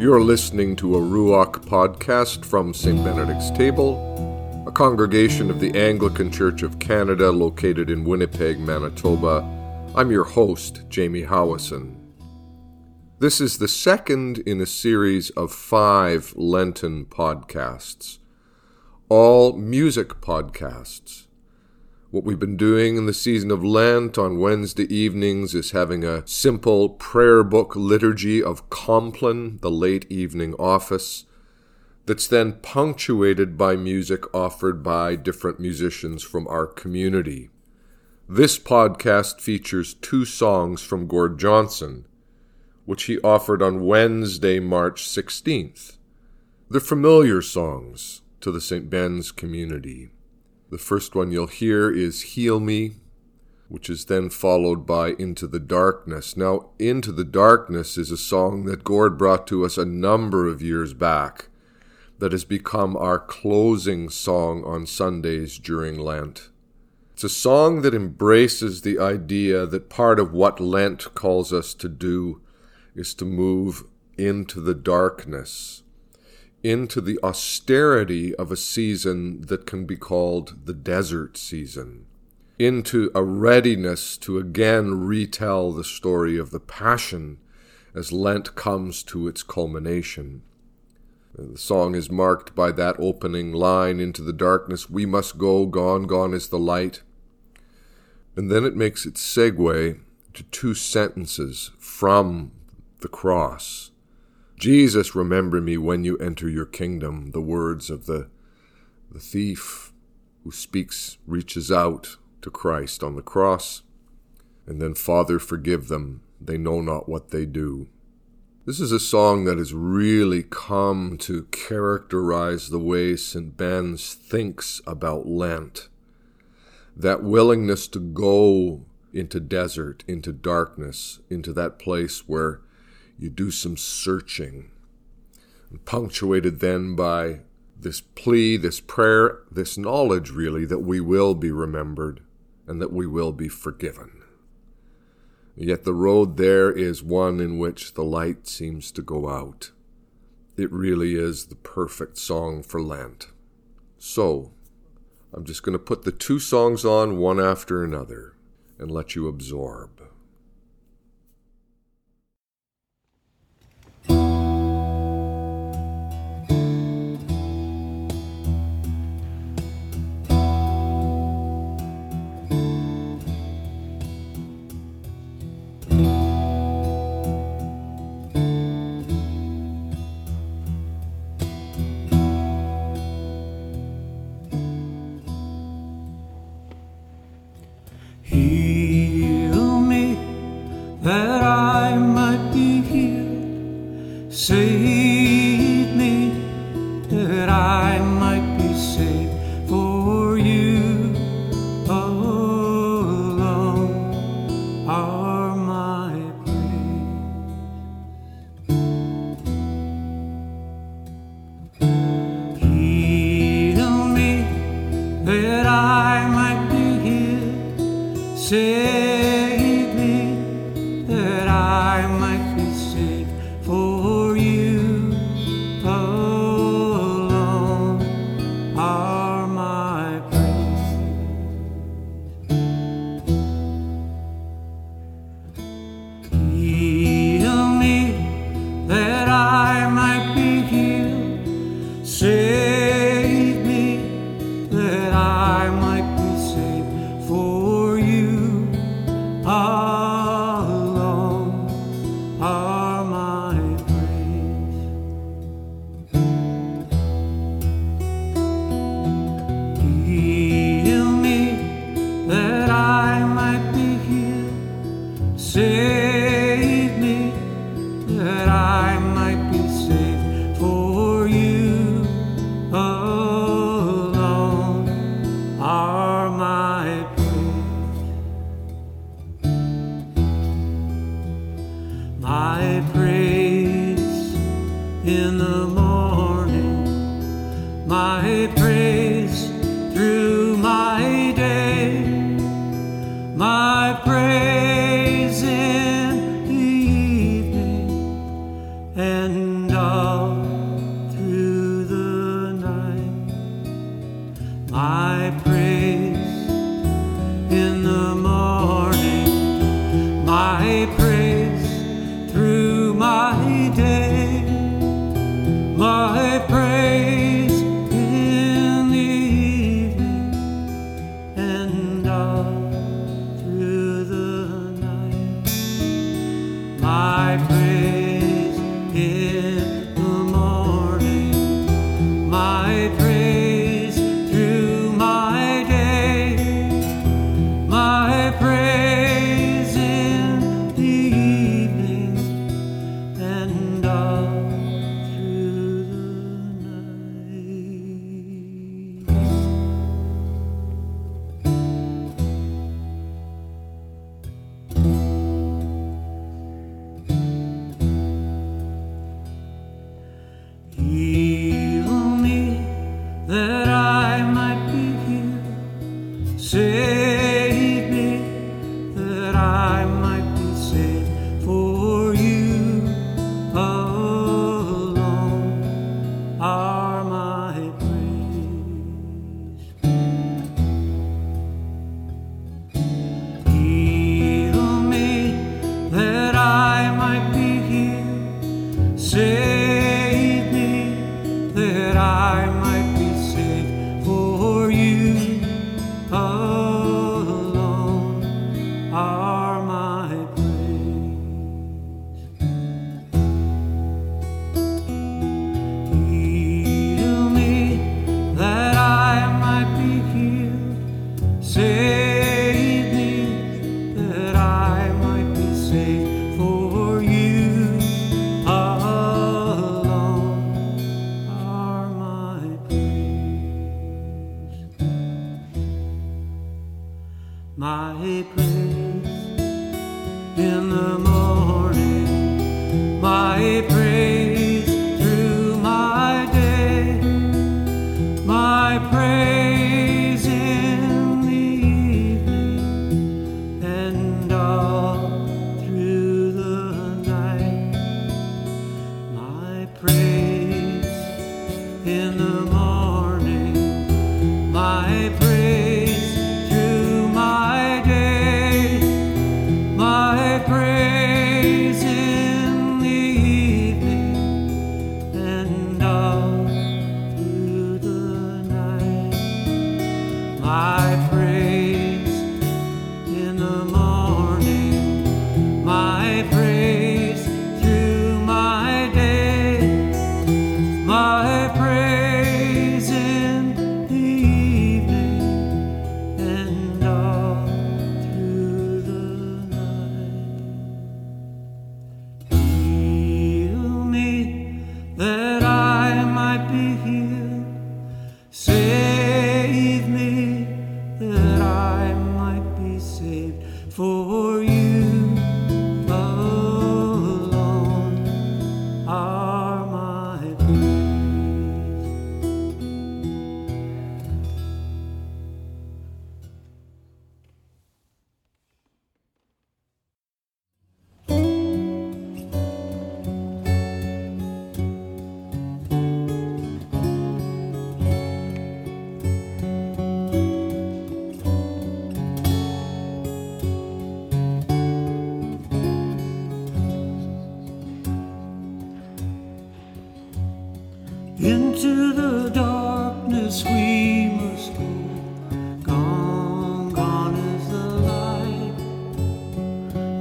You're listening to a Ruach podcast from St. Benedict's Table, a congregation of the Anglican Church of Canada located in Winnipeg, Manitoba. I'm your host, Jamie Howison. This is the second in a series of five Lenten podcasts, all music podcasts. What we've been doing in the season of Lent on Wednesday evenings is having a simple prayer book liturgy of Compline, the late evening office, that's then punctuated by music offered by different musicians from our community. This podcast features two songs from Gord Johnson, which he offered on Wednesday, March 16th. They're familiar songs to the St. Ben's community. The first one you'll hear is Heal Me, which is then followed by Into the Darkness. Now, Into the Darkness is a song that Gord brought to us a number of years back that has become our closing song on Sundays during Lent. It's a song that embraces the idea that part of what Lent calls us to do is to move into the darkness into the austerity of a season that can be called the desert season, into a readiness to again retell the story of the Passion as Lent comes to its culmination. The song is marked by that opening line into the darkness, We must go, gone, gone is the light. And then it makes its segue to two sentences from the cross Jesus, remember me when you enter your kingdom. The words of the, the thief who speaks, reaches out to Christ on the cross. And then, Father, forgive them. They know not what they do. This is a song that has really come to characterize the way St. Ben's thinks about Lent. That willingness to go into desert, into darkness, into that place where you do some searching, punctuated then by this plea, this prayer, this knowledge, really, that we will be remembered and that we will be forgiven. Yet the road there is one in which the light seems to go out. It really is the perfect song for Lent. So, I'm just going to put the two songs on one after another and let you absorb. Save me that I might be saved for you alone are my praise. Heal me that I might be healed. Save My praise in the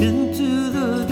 into the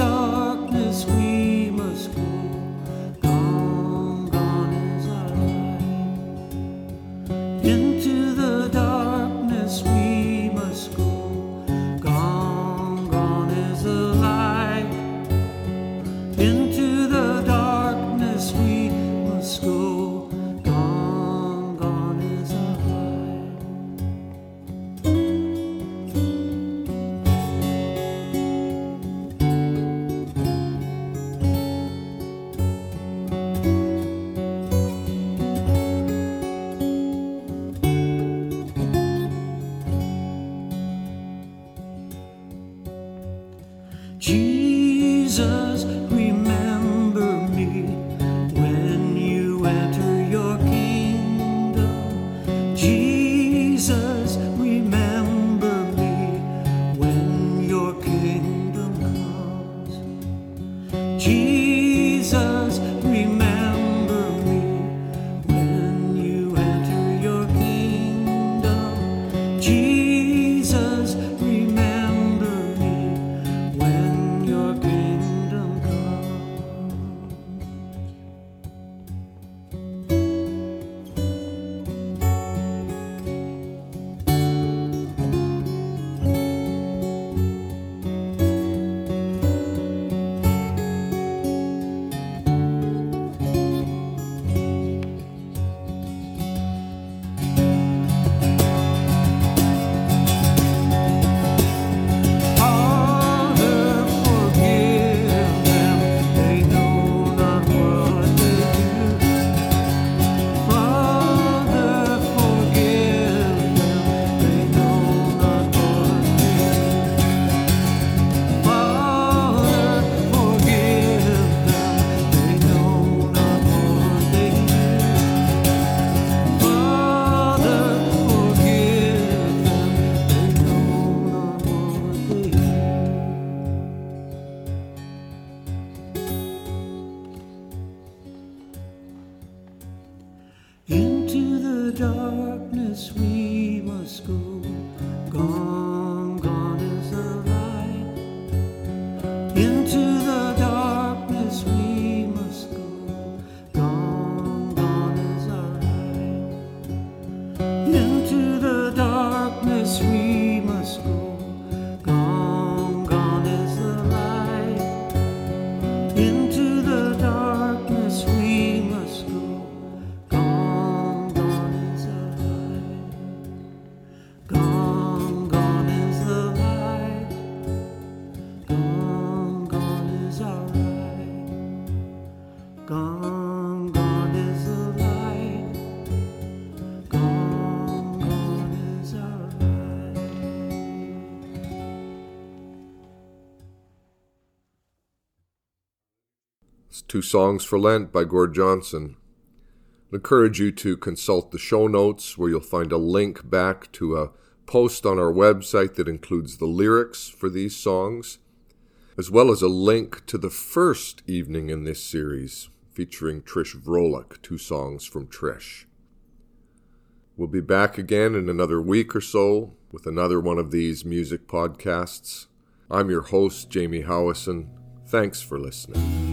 Two Songs for Lent by Gord Johnson. I encourage you to consult the show notes where you'll find a link back to a post on our website that includes the lyrics for these songs, as well as a link to the first evening in this series featuring Trish Vrolick, two songs from Trish. We'll be back again in another week or so with another one of these music podcasts. I'm your host, Jamie Howison. Thanks for listening.